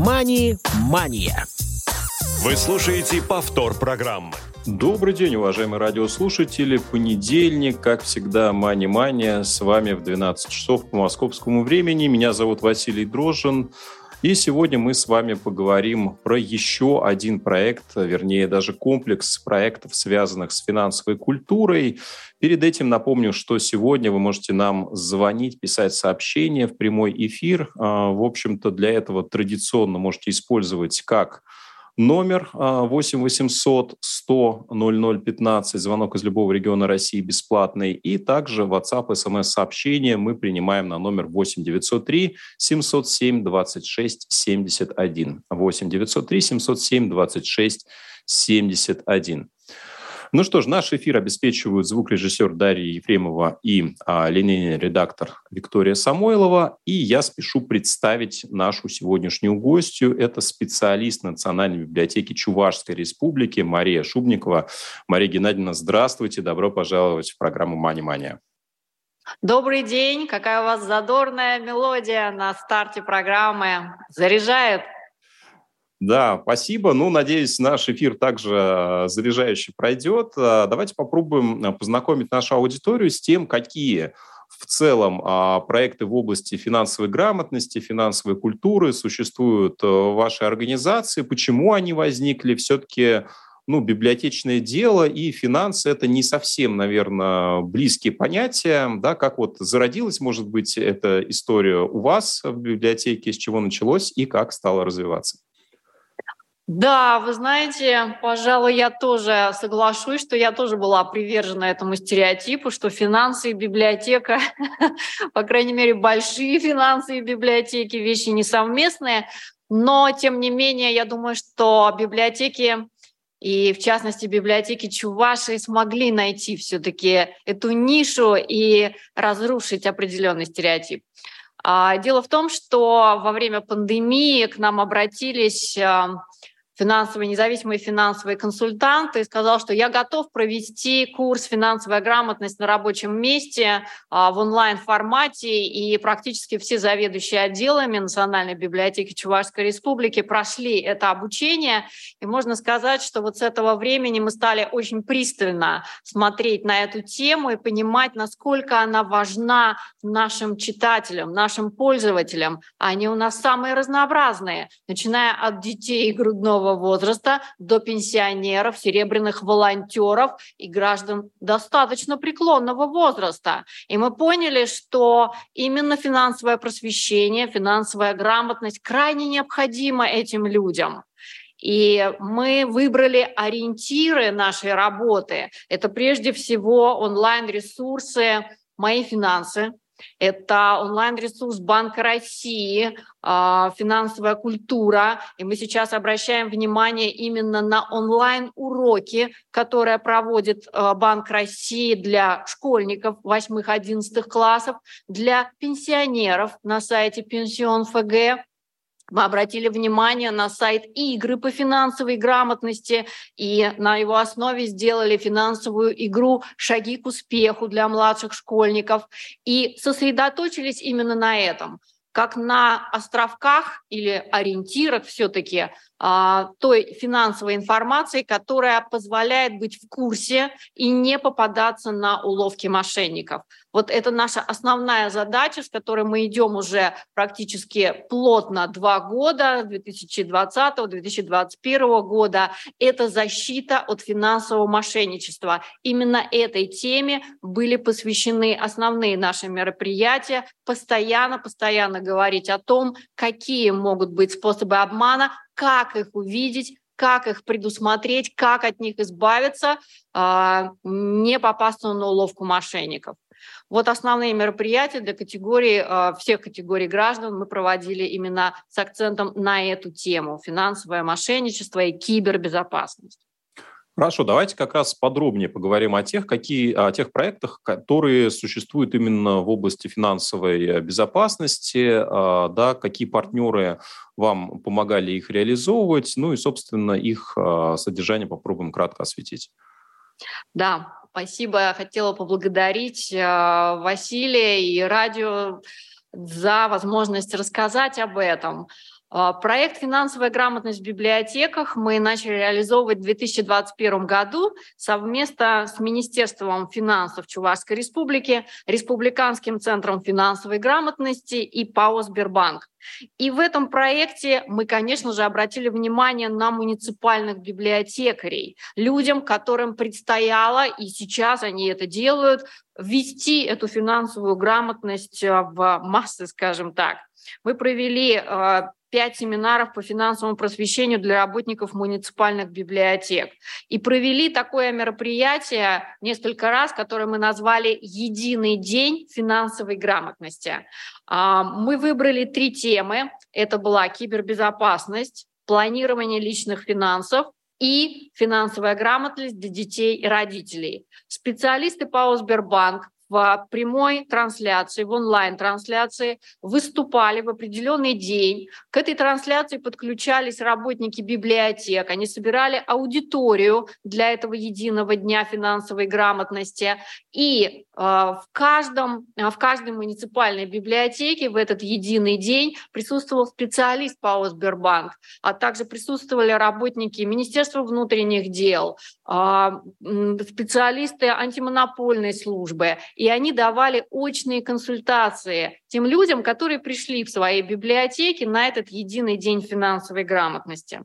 «Мани-мания». Вы слушаете повтор программы. Добрый день, уважаемые радиослушатели. Понедельник, как всегда, Мани-мания. С вами в 12 часов по московскому времени. Меня зовут Василий Дрожжин. И сегодня мы с вами поговорим про еще один проект, вернее, даже комплекс проектов, связанных с финансовой культурой. Перед этим напомню, что сегодня вы можете нам звонить, писать сообщения в прямой эфир. А, в общем-то, для этого традиционно можете использовать как Номер 8 800 100 0015, звонок из любого региона России бесплатный. И также WhatsApp, смс-сообщение мы принимаем на номер 8 903 707 26 71. 8 903 707 26 71. Ну что ж, наш эфир обеспечивают звукорежиссер Дарья Ефремова и а, линейный редактор Виктория Самойлова. И я спешу представить нашу сегодняшнюю гостью. Это специалист Национальной библиотеки Чувашской Республики Мария Шубникова. Мария Геннадьевна, здравствуйте, добро пожаловать в программу «Мани-мания». Добрый день, какая у вас задорная мелодия на старте программы. Заряжает да, спасибо. Ну, надеюсь, наш эфир также э, заряжающе пройдет. Э, давайте попробуем э, познакомить нашу аудиторию с тем, какие в целом а, проекты в области финансовой грамотности, финансовой культуры существуют в вашей организации, почему они возникли, все-таки ну, библиотечное дело и финансы – это не совсем, наверное, близкие понятия. Да, как вот зародилась, может быть, эта история у вас в библиотеке, с чего началось и как стало развиваться? Да, вы знаете, пожалуй, я тоже соглашусь, что я тоже была привержена этому стереотипу, что финансы и библиотека, по крайней мере, большие финансы и библиотеки, вещи несовместные. Но, тем не менее, я думаю, что библиотеки и, в частности, библиотеки Чуваши смогли найти все-таки эту нишу и разрушить определенный стереотип. А, дело в том, что во время пандемии к нам обратились финансовый, независимый финансовый консультант и сказал, что я готов провести курс «Финансовая грамотность на рабочем месте» а, в онлайн-формате, и практически все заведующие отделами Национальной библиотеки Чувашской Республики прошли это обучение, и можно сказать, что вот с этого времени мы стали очень пристально смотреть на эту тему и понимать, насколько она важна нашим читателям, нашим пользователям. Они у нас самые разнообразные, начиная от детей грудного пенсионного возраста до пенсионеров, серебряных волонтеров и граждан достаточно преклонного возраста. И мы поняли, что именно финансовое просвещение, финансовая грамотность крайне необходима этим людям. И мы выбрали ориентиры нашей работы. Это прежде всего онлайн-ресурсы «Мои финансы», это онлайн-ресурс Банка России, а, финансовая культура. И мы сейчас обращаем внимание именно на онлайн-уроки, которые проводит а, Банк России для школьников 8-11 классов, для пенсионеров на сайте Пенсион ФГ мы обратили внимание на сайт игры по финансовой грамотности и на его основе сделали финансовую игру «Шаги к успеху» для младших школьников и сосредоточились именно на этом. Как на островках или ориентирах все-таки той финансовой информации, которая позволяет быть в курсе и не попадаться на уловки мошенников. Вот это наша основная задача, с которой мы идем уже практически плотно два года, 2020-2021 года. Это защита от финансового мошенничества. Именно этой теме были посвящены основные наши мероприятия. Постоянно, постоянно говорить о том, какие могут быть способы обмана, как их увидеть, как их предусмотреть, как от них избавиться, а, не попасться на уловку мошенников. Вот основные мероприятия для категории, а, всех категорий граждан мы проводили именно с акцентом на эту тему – финансовое мошенничество и кибербезопасность. Хорошо, давайте как раз подробнее поговорим о тех, какие, о тех проектах, которые существуют именно в области финансовой безопасности, а, да, какие партнеры вам помогали их реализовывать, ну и, собственно, их а, содержание попробуем кратко осветить. Да, спасибо. Хотела поблагодарить а, Василия и радио за возможность рассказать об этом. А, проект «Финансовая грамотность в библиотеках» мы начали реализовывать в 2021 году совместно с Министерством финансов Чувашской Республики, Республиканским центром финансовой грамотности и ПАО «Сбербанк». И в этом проекте мы, конечно же, обратили внимание на муниципальных библиотекарей, людям, которым предстояло, и сейчас они это делают, ввести эту финансовую грамотность в массы, скажем так. Мы провели а, пять семинаров по финансовому просвещению для работников муниципальных библиотек. И провели такое мероприятие несколько раз, которое мы назвали «Единый день финансовой грамотности». А, мы выбрали три темы. Это была кибербезопасность, планирование личных финансов и финансовая грамотность для детей и родителей. Специалисты ПАО «Сбербанк» в прямой трансляции, в онлайн-трансляции выступали в определенный день. К этой трансляции подключались работники библиотек, они собирали аудиторию для этого единого дня финансовой грамотности. И э, в, каждом, в каждой муниципальной библиотеке в этот единый день присутствовал специалист по Сбербанк, а также присутствовали работники Министерства внутренних дел, э, специалисты антимонопольной службы и они давали очные консультации тем людям, которые пришли в своей библиотеки на этот единый день финансовой грамотности.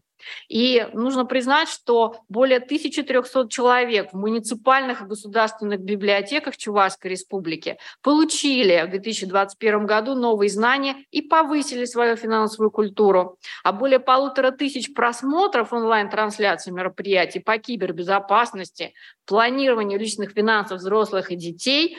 И нужно признать, что более 1300 человек в муниципальных и государственных библиотеках Чувашской республики получили в 2021 году новые знания и повысили свою финансовую культуру. А более полутора тысяч просмотров онлайн-трансляций мероприятий по кибербезопасности, планированию личных финансов взрослых и детей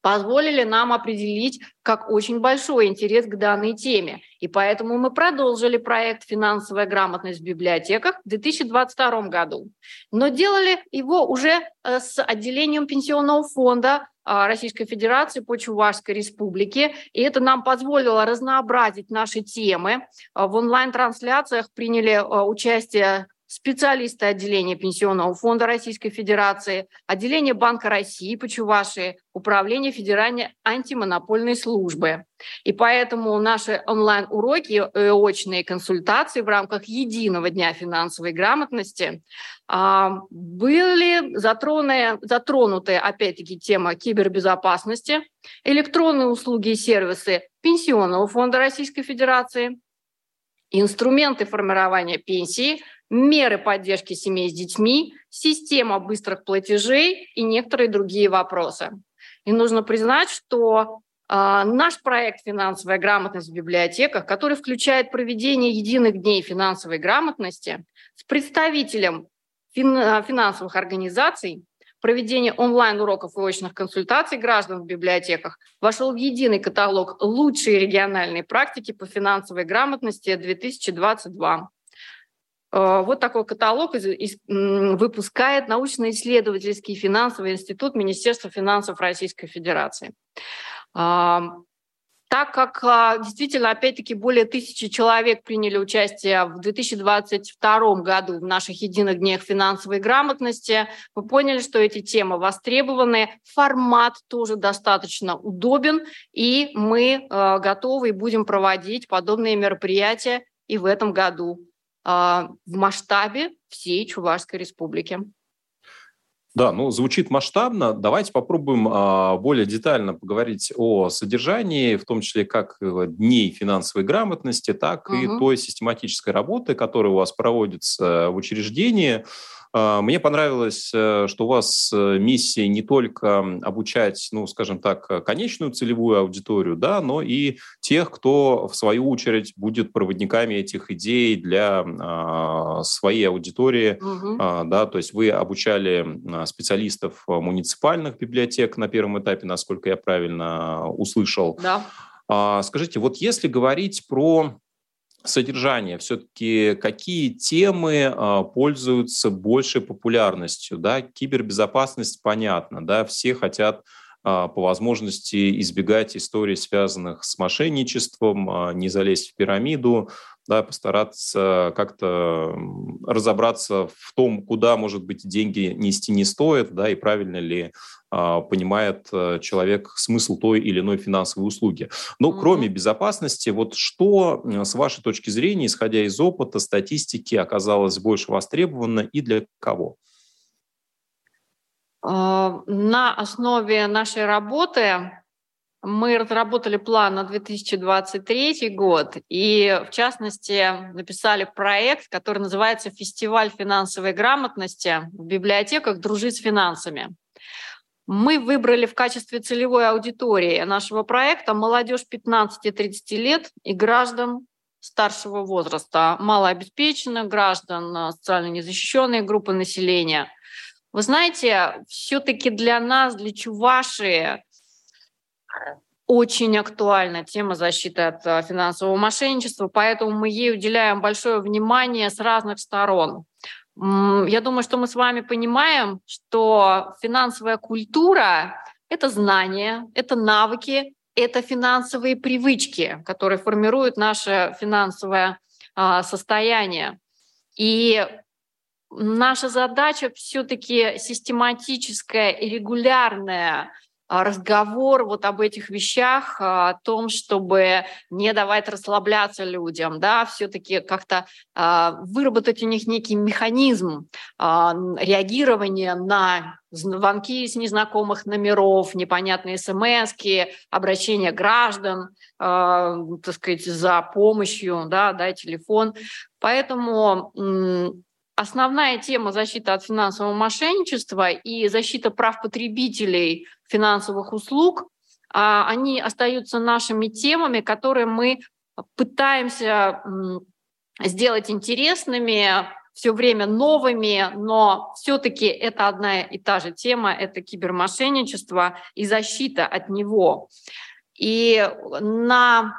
позволили нам определить как очень большой интерес к данной теме. И поэтому мы продолжили проект «Финансовая грамотность в библиотеках» в 2022 году. Но делали его уже э, с отделением Пенсионного фонда а, Российской Федерации по Чувашской Республике. И это нам позволило разнообразить наши темы. А, в онлайн-трансляциях приняли а, участие специалисты отделения Пенсионного фонда Российской Федерации, отделение Банка России по Чувашии, Управление Федеральной антимонопольной службы. И поэтому наши онлайн-уроки и очные консультации в рамках единого дня финансовой грамотности а, были затронуты, затронуты опять-таки, тема кибербезопасности, электронные услуги и сервисы Пенсионного фонда Российской Федерации, инструменты формирования пенсии – меры поддержки семей с детьми, система быстрых платежей и некоторые другие вопросы. И нужно признать, что э, наш проект «Финансовая грамотность в библиотеках», который включает проведение единых дней финансовой грамотности с представителем фин- финансовых организаций, проведение онлайн-уроков и очных консультаций граждан в библиотеках вошел в единый каталог «Лучшие региональные практики по финансовой грамотности 2022». Э, вот такой каталог выпускает научно-исследовательский финансовый институт Министерства финансов Российской Федерации. Так как а, действительно, опять-таки, более тысячи человек приняли участие в 2022 году в наших единых днях финансовой грамотности, мы поняли, что эти темы востребованы, формат тоже достаточно удобен, и мы э, готовы и будем проводить подобные мероприятия и в этом году. А, в масштабе всей Чувашской республики. Да, ну звучит масштабно. Давайте попробуем а, более детально поговорить о содержании, в том числе как э, дней финансовой грамотности, так угу. и той систематической работы, которая у вас проводится в учреждении. А, мне понравилось, э, что у вас э, миссия не только обучать, ну, скажем так, конечную целевую аудиторию, да, но и тех, кто, в свою очередь, будет проводниками этих идей для а, своей аудитории, угу. а, да, то есть вы обучали специалистов муниципальных библиотек на первом этапе, насколько я правильно услышал. Да. А, скажите, вот если говорить про содержание, все-таки какие темы э, пользуются большей популярностью, да, кибербезопасность, понятно, да, все хотят э, по возможности избегать историй, связанных с мошенничеством, не залезть в пирамиду, да, постараться как-то разобраться в том, куда, может быть, деньги нести не стоит, да, и правильно ли а, понимает э, человек смысл той или иной финансовой услуги. Но mm-hmm. кроме безопасности, вот что, с вашей точки зрения, исходя из опыта, статистики, оказалось больше востребовано и для кого? А, на основе нашей работы мы разработали план на 2023 год и, в частности, написали проект, который называется «Фестиваль финансовой грамотности в библиотеках «Дружить с финансами». Мы выбрали в качестве целевой аудитории нашего проекта молодежь 15-30 лет и граждан старшего возраста, малообеспеченных граждан, социально незащищенные группы населения. Вы знаете, все-таки для нас, для Чувашии, очень актуальна тема защиты от э, финансового мошенничества, поэтому мы ей уделяем большое внимание с разных сторон. Я думаю, что мы с вами понимаем, что финансовая культура — это знания, это навыки, это финансовые привычки, которые формируют наше финансовое а, состояние. И наша задача все-таки систематическая и регулярная разговор вот об этих вещах, а, о том, чтобы не давать расслабляться людям, да, все-таки как-то а, выработать у них некий механизм реагирования на звонки с незнакомых номеров, непонятные смс обращения граждан, так сказать, за помощью, да, дай телефон. Поэтому основная тема защиты от финансового мошенничества и защита прав потребителей финансовых услуг, а, они остаются нашими темами, которые мы пытаемся сделать интересными, все время новыми, но все-таки это одна и та же тема, это кибермошенничество и защита от него. И на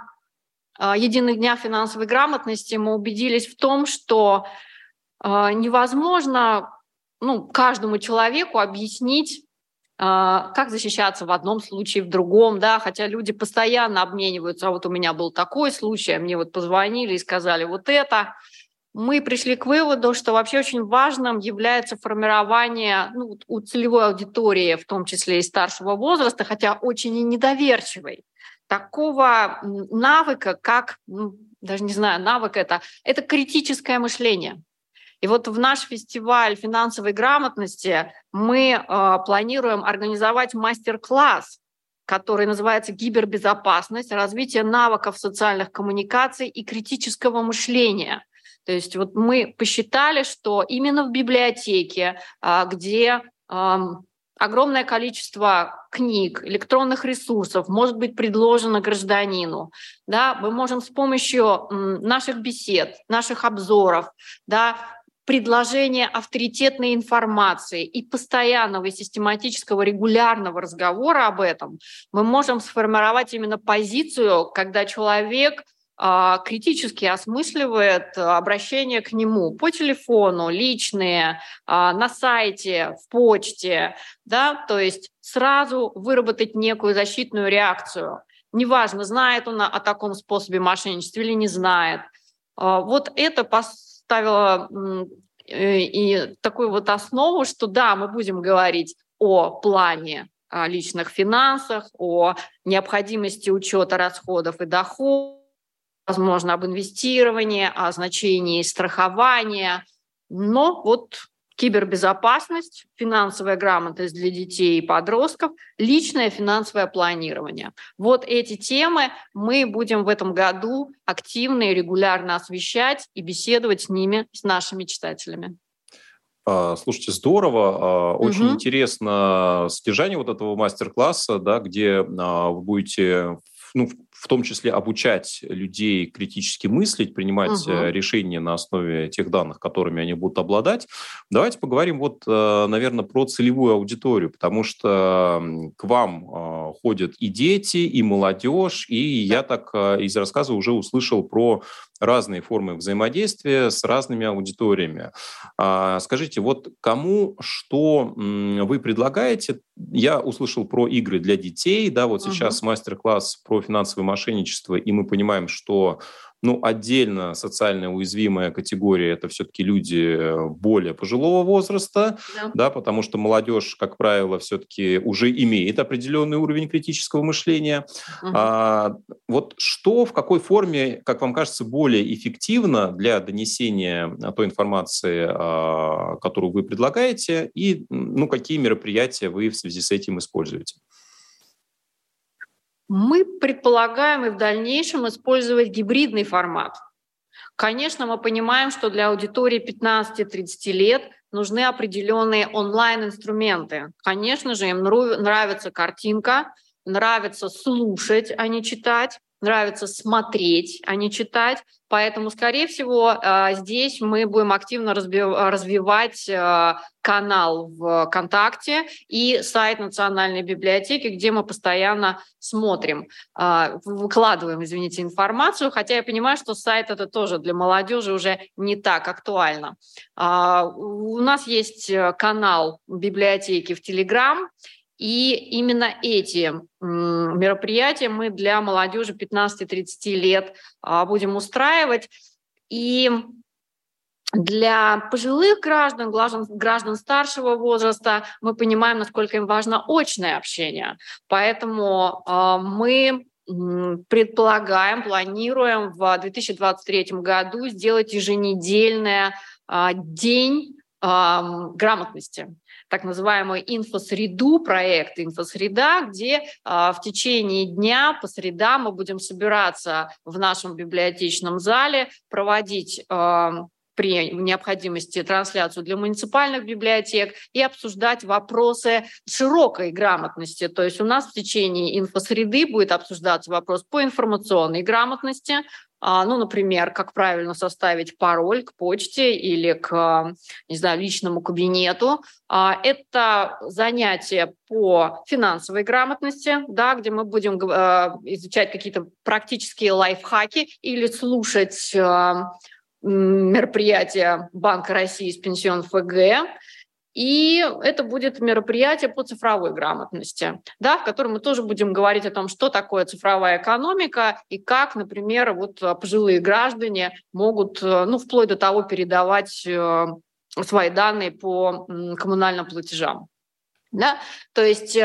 а, единых днях финансовой грамотности мы убедились в том, что а, невозможно ну, каждому человеку объяснить, как защищаться в одном случае, в другом, да, хотя люди постоянно обмениваются, а вот у меня был такой случай, а мне вот позвонили и сказали вот это. Мы пришли к выводу, что вообще очень важным является формирование ну, у целевой аудитории, в том числе и старшего возраста, хотя очень и недоверчивой, такого навыка, как, ну, даже не знаю, навык это, это критическое мышление. И вот в наш фестиваль финансовой грамотности мы э, планируем организовать мастер-класс, который называется «Гибербезопасность. Развитие навыков социальных коммуникаций и критического мышления». То есть вот мы посчитали, что именно в библиотеке, э, где огромное количество книг, электронных ресурсов может быть предложено гражданину. Да, мы можем с помощью наших бесед, наших обзоров, да, предложение авторитетной информации и постоянного и систематического регулярного разговора об этом, мы можем сформировать именно позицию, когда человек а, критически осмысливает обращение к нему по телефону, личные, а, на сайте, в почте, да, то есть сразу выработать некую защитную реакцию. Неважно, знает он о таком способе мошенничества или не знает. А, вот это поставила э, и такую вот основу, что да, мы будем говорить о плане о личных финансах, о необходимости учета расходов и доходов, возможно, об инвестировании, о значении страхования. Но вот кибербезопасность, финансовая грамотность для детей и подростков, личное финансовое планирование. Вот эти темы мы будем в этом году активно и регулярно освещать и беседовать с ними, с нашими читателями. А, слушайте, здорово. А, очень угу. интересно содержание вот этого мастер-класса, да, где а, вы будете ну, в том числе обучать людей критически мыслить, принимать угу. решения на основе тех данных, которыми они будут обладать. Давайте поговорим вот, наверное, про целевую аудиторию, потому что к вам ходят и дети, и молодежь, и я так из рассказа уже услышал про разные формы взаимодействия с разными аудиториями. А, скажите, вот кому что вы предлагаете? Я услышал про игры для детей, да, вот сейчас uh-huh. мастер-класс про финансовое мошенничество, и мы понимаем, что ну, отдельно социально уязвимая категория – это все-таки люди э, более пожилого возраста, да. да, потому что молодежь, как правило, все-таки уже имеет определенный уровень критического мышления. Угу. А, вот что, в какой форме, как вам кажется, более эффективно для донесения той информации, а, которую вы предлагаете, и ну, какие мероприятия вы в связи с этим используете? Мы предполагаем и в дальнейшем использовать гибридный формат. Конечно, мы понимаем, что для аудитории 15-30 лет нужны определенные онлайн-инструменты. Конечно же, им нравится картинка, нравится слушать, а не читать нравится смотреть, а не читать. Поэтому, скорее всего, а, здесь мы будем активно развивать а, канал в ВКонтакте и сайт Национальной библиотеки, где мы постоянно смотрим, а, выкладываем, извините, информацию, хотя я понимаю, что сайт это тоже для молодежи уже не так актуально. У нас есть э, канал библиотеки в Телеграм, и именно эти мероприятия мы для молодежи 15-30 лет а, будем устраивать. И для пожилых граждан, граждан, граждан старшего возраста, мы понимаем, насколько им важно очное общение. Поэтому э, мы предполагаем, планируем в 2023 году сделать еженедельный э, день грамотности так называемую инфосреду, проект «Инфосреда», где а, в течение дня по средам мы будем собираться в нашем библиотечном зале, проводить а, при необходимости трансляцию для муниципальных библиотек и обсуждать вопросы широкой грамотности. То есть у нас в течение инфосреды будет обсуждаться вопрос по информационной грамотности, ну, например, как правильно составить пароль к почте или к, не знаю, личному кабинету. А, это занятие по финансовой грамотности, да, где мы будем э, изучать какие-то практические лайфхаки или слушать мероприятия Банка России с пенсион ФГ, и это будет мероприятие по цифровой грамотности, да, в котором мы тоже будем говорить о том, что такое цифровая экономика и как, например, вот э, пожилые граждане могут, э, ну, вплоть до того передавать э, свои данные по коммунальным платежам. Да? То есть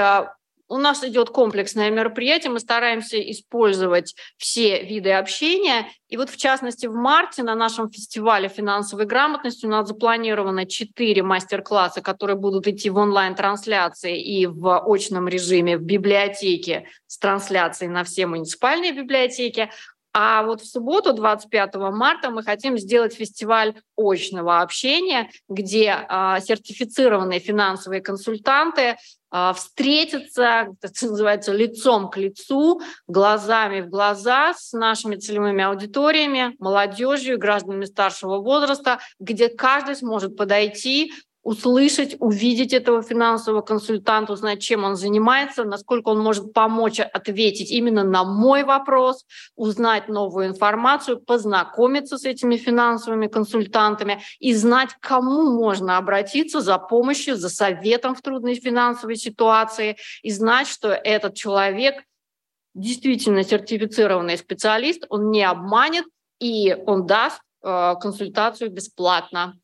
у нас идет комплексное мероприятие, мы стараемся использовать все виды общения. И вот в частности в марте на нашем фестивале финансовой грамотности у нас запланировано четыре мастер-класса, которые будут идти в онлайн-трансляции и в очном режиме в библиотеке с трансляцией на все муниципальные библиотеки. А вот в субботу, 25 марта, мы хотим сделать фестиваль очного общения, где а, сертифицированные финансовые консультанты а, встретятся, так называется, лицом к лицу, глазами в глаза с нашими целевыми аудиториями, молодежью, гражданами старшего возраста, где каждый сможет подойти, услышать, увидеть этого финансового консультанта, узнать, чем он занимается, насколько он может помочь ответить именно на мой вопрос, узнать новую информацию, познакомиться с этими финансовыми консультантами и знать, к кому можно обратиться за помощью, за советом в трудной финансовой ситуации, и знать, что этот человек действительно сертифицированный специалист, он не обманет, и он даст э, консультацию бесплатно.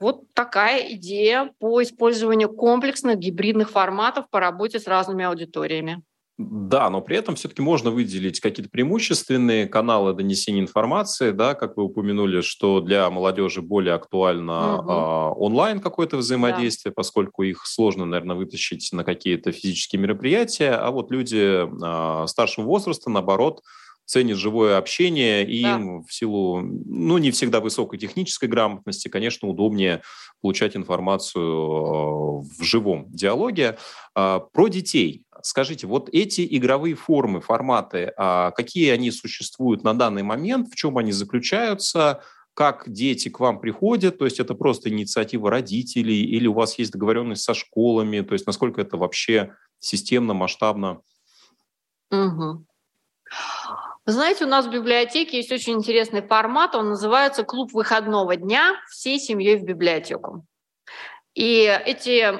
Вот такая идея по использованию комплексных гибридных форматов по работе с разными аудиториями. Да, но при этом все-таки можно выделить какие-то преимущественные каналы донесения информации, да, как вы упомянули, что для молодежи более актуально угу. а, онлайн какое-то взаимодействие, да. поскольку их сложно, наверное, вытащить на какие-то физические мероприятия, а вот люди а, старшего возраста, наоборот, ценит живое общение, и да. им в силу, ну, не всегда высокой технической грамотности, конечно, удобнее получать информацию э, в живом диалоге. А, про детей. скажите, вот эти игровые формы, форматы, а, какие они существуют на данный момент, в чем они заключаются, как дети к вам приходят, то есть это просто инициатива родителей или у вас есть договоренность со школами, то есть насколько это вообще системно, масштабно? Угу. Вы знаете, у нас в библиотеке есть очень интересный формат, он называется «Клуб выходного дня всей семьей в библиотеку». И эти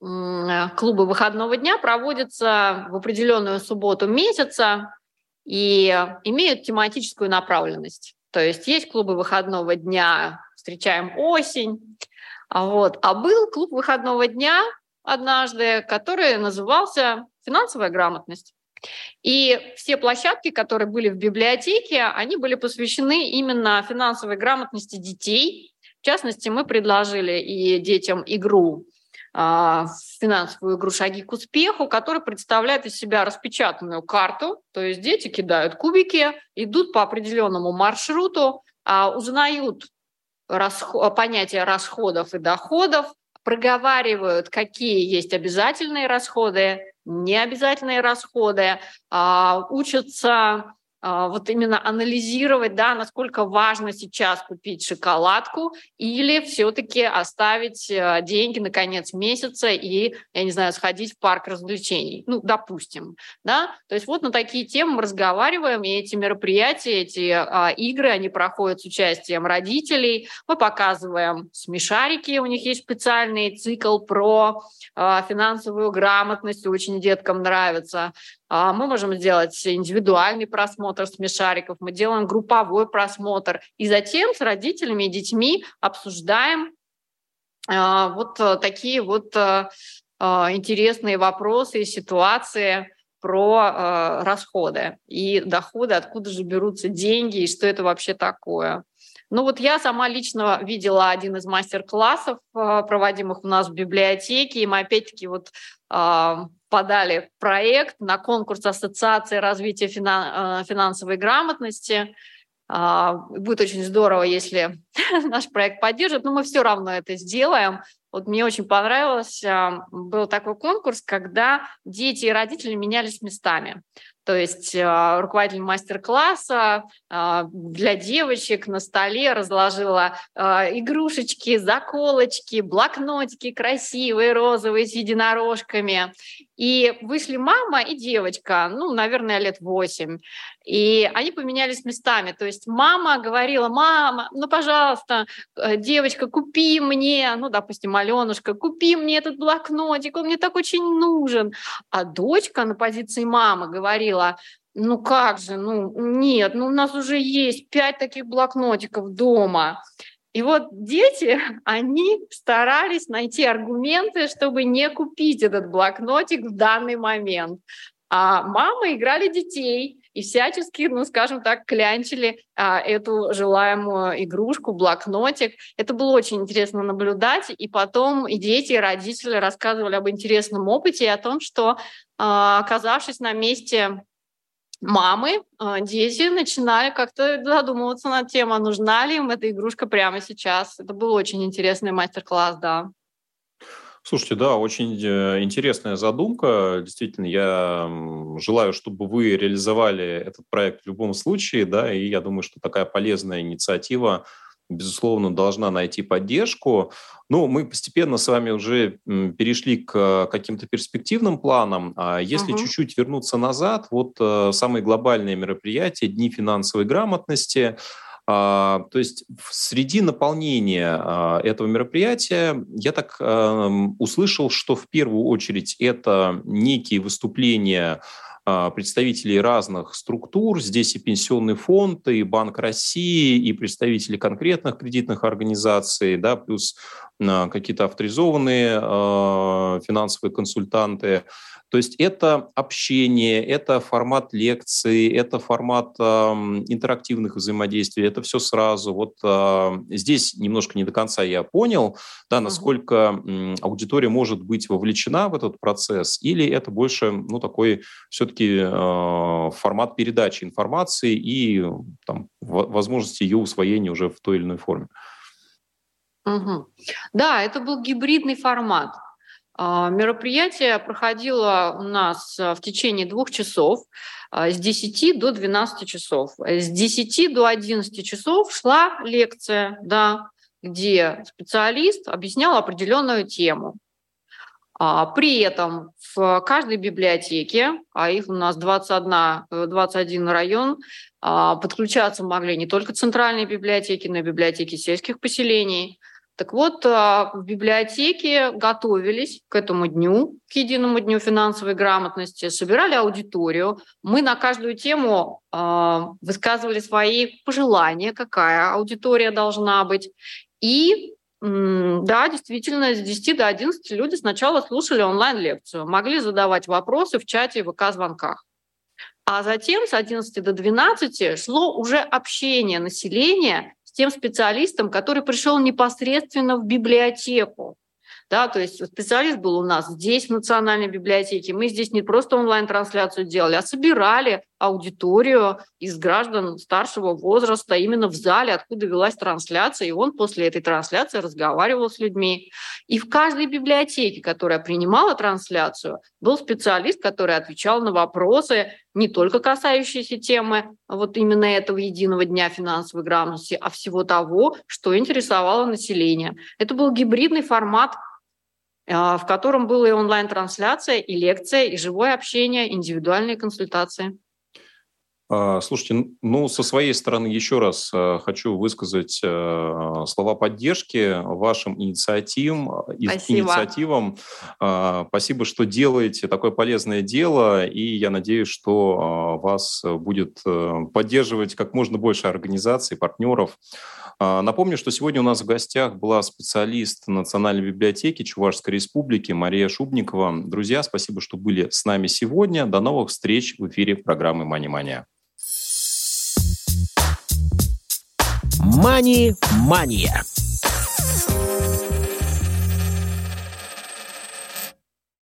клубы выходного дня проводятся в определенную субботу месяца и имеют тематическую направленность. То есть есть клубы выходного дня, встречаем осень, а вот. А был клуб выходного дня однажды, который назывался «Финансовая грамотность». И все площадки, которые были в библиотеке, они были посвящены именно финансовой грамотности детей. В частности, мы предложили и детям игру а, финансовую игру «Шаги к успеху», которая представляет из себя распечатанную карту, то есть дети кидают кубики, идут по определенному маршруту, а, узнают расход, понятие расходов и доходов, проговаривают, какие есть обязательные расходы, необязательные расходы, а, учатся вот именно анализировать, да, насколько важно сейчас купить шоколадку или все-таки оставить э, деньги на конец месяца и, я не знаю, сходить в парк развлечений. Ну, допустим, да. То есть вот на такие темы мы разговариваем, и эти мероприятия, эти а, игры, они проходят с участием родителей. Мы показываем смешарики, у них есть специальный цикл про а, финансовую грамотность, очень деткам нравится. А, мы можем сделать индивидуальный просмотр смешариков, мы делаем групповой просмотр, и затем с родителями и детьми обсуждаем а, вот э, такие вот э, а, интересные вопросы и ситуации про расходы и доходы, откуда же берутся деньги и что это вообще такое. Ну вот я сама лично видела один из мастер-классов, проводимых у нас в библиотеке, и мы опять-таки вот подали проект на конкурс Ассоциации развития э, финансовой грамотности. А, будет очень здорово, если наш проект поддержит, но мы все равно это сделаем. Вот мне очень понравилось, а, был такой конкурс, когда дети и родители менялись местами. То есть э, руководитель мастер-класса э, для девочек на столе разложила э, игрушечки, заколочки, блокнотики красивые, розовые, с единорожками. И вышли мама и девочка, ну, наверное, лет восемь. И они поменялись местами. То есть мама говорила, мама, ну, пожалуйста, девочка, купи мне, ну, допустим, Аленушка, купи мне этот блокнотик, он мне так очень нужен. А дочка на позиции мамы говорила, ну как же, ну нет, ну у нас уже есть пять таких блокнотиков дома. И вот дети, они старались найти аргументы, чтобы не купить этот блокнотик в данный момент. А мамы играли детей и всячески, ну, скажем так, клянчили а, эту желаемую игрушку, блокнотик. Это было очень интересно наблюдать. И потом и дети, и родители рассказывали об интересном опыте и о том, что, а, оказавшись на месте мамы, а, дети начинали как-то задумываться над тем, а нужна ли им эта игрушка прямо сейчас. Это был очень интересный мастер-класс, да. Слушайте, да, очень э, интересная задумка. Действительно, я желаю, чтобы вы реализовали этот проект в любом случае, да, и я думаю, что такая полезная инициатива безусловно, должна найти поддержку. Ну, мы постепенно с вами уже перешли к каким-то перспективным планам. А если uh-huh. чуть-чуть вернуться назад, вот э, самые глобальные мероприятия, Дни финансовой грамотности – то есть среди наполнения а, этого мероприятия я так услышал, что в первую очередь это некие выступления а, представителей разных структур. Здесь и Пенсионный фонд, и Банк России, и представители конкретных кредитных организаций, да, плюс какие-то авторизованные финансовые консультанты. То есть это общение, это формат лекции, это формат э, интерактивных взаимодействий, это все сразу. Вот э, здесь немножко не до конца я понял, да, насколько э, аудитория может быть вовлечена в этот процесс, или это больше, ну, такой все-таки э, формат передачи информации и там, возможности ее усвоения уже в той или иной форме. Угу. Да, это был гибридный формат. А, мероприятие проходило у нас в течение двух часов с 10 до 12 часов. С 10 до 11 часов шла лекция, да, где специалист объяснял определенную тему. А, при этом в каждой библиотеке, а их у нас 21, 21 э, район, а, подключаться могли не только центральные библиотеки, но и библиотеки сельских поселений. Так вот, а, в библиотеке готовились к этому дню, к единому дню финансовой грамотности, собирали аудиторию. Мы на каждую тему высказывали свои пожелания, какая аудитория должна быть. И да, действительно, с 10 до 11 люди сначала слушали онлайн-лекцию, могли задавать вопросы в чате и ВК-звонках. А затем с 11 до 12 шло уже общение населения тем специалистом, который пришел непосредственно в библиотеку. Да, то есть специалист был у нас здесь, в Национальной библиотеке. Мы здесь не просто онлайн-трансляцию делали, а собирали аудиторию из граждан старшего возраста именно в зале, откуда велась трансляция, и он после этой трансляции разговаривал с людьми. И в каждой библиотеке, которая принимала трансляцию, был специалист, который отвечал на вопросы, не только касающиеся темы вот именно этого единого дня финансовой грамотности, а всего того, что интересовало население. Это был гибридный формат а, в котором была и онлайн-трансляция, и лекция, и живое общение, индивидуальные консультации. А, слушайте, ну, со своей стороны еще раз а, хочу высказать слова поддержки вашим инициативам. Спасибо. инициативам. Спасибо, что делаете такое полезное дело, и я надеюсь, что вас будет э, поддерживать как можно больше организаций, партнеров. А, напомню, что сегодня у нас в гостях была специалист Национальной библиотеки Чувашской Республики Мария Шубникова. Друзья, спасибо, что были с нами сегодня. До новых встреч в эфире программы «Мани-мания». «Мани-мания».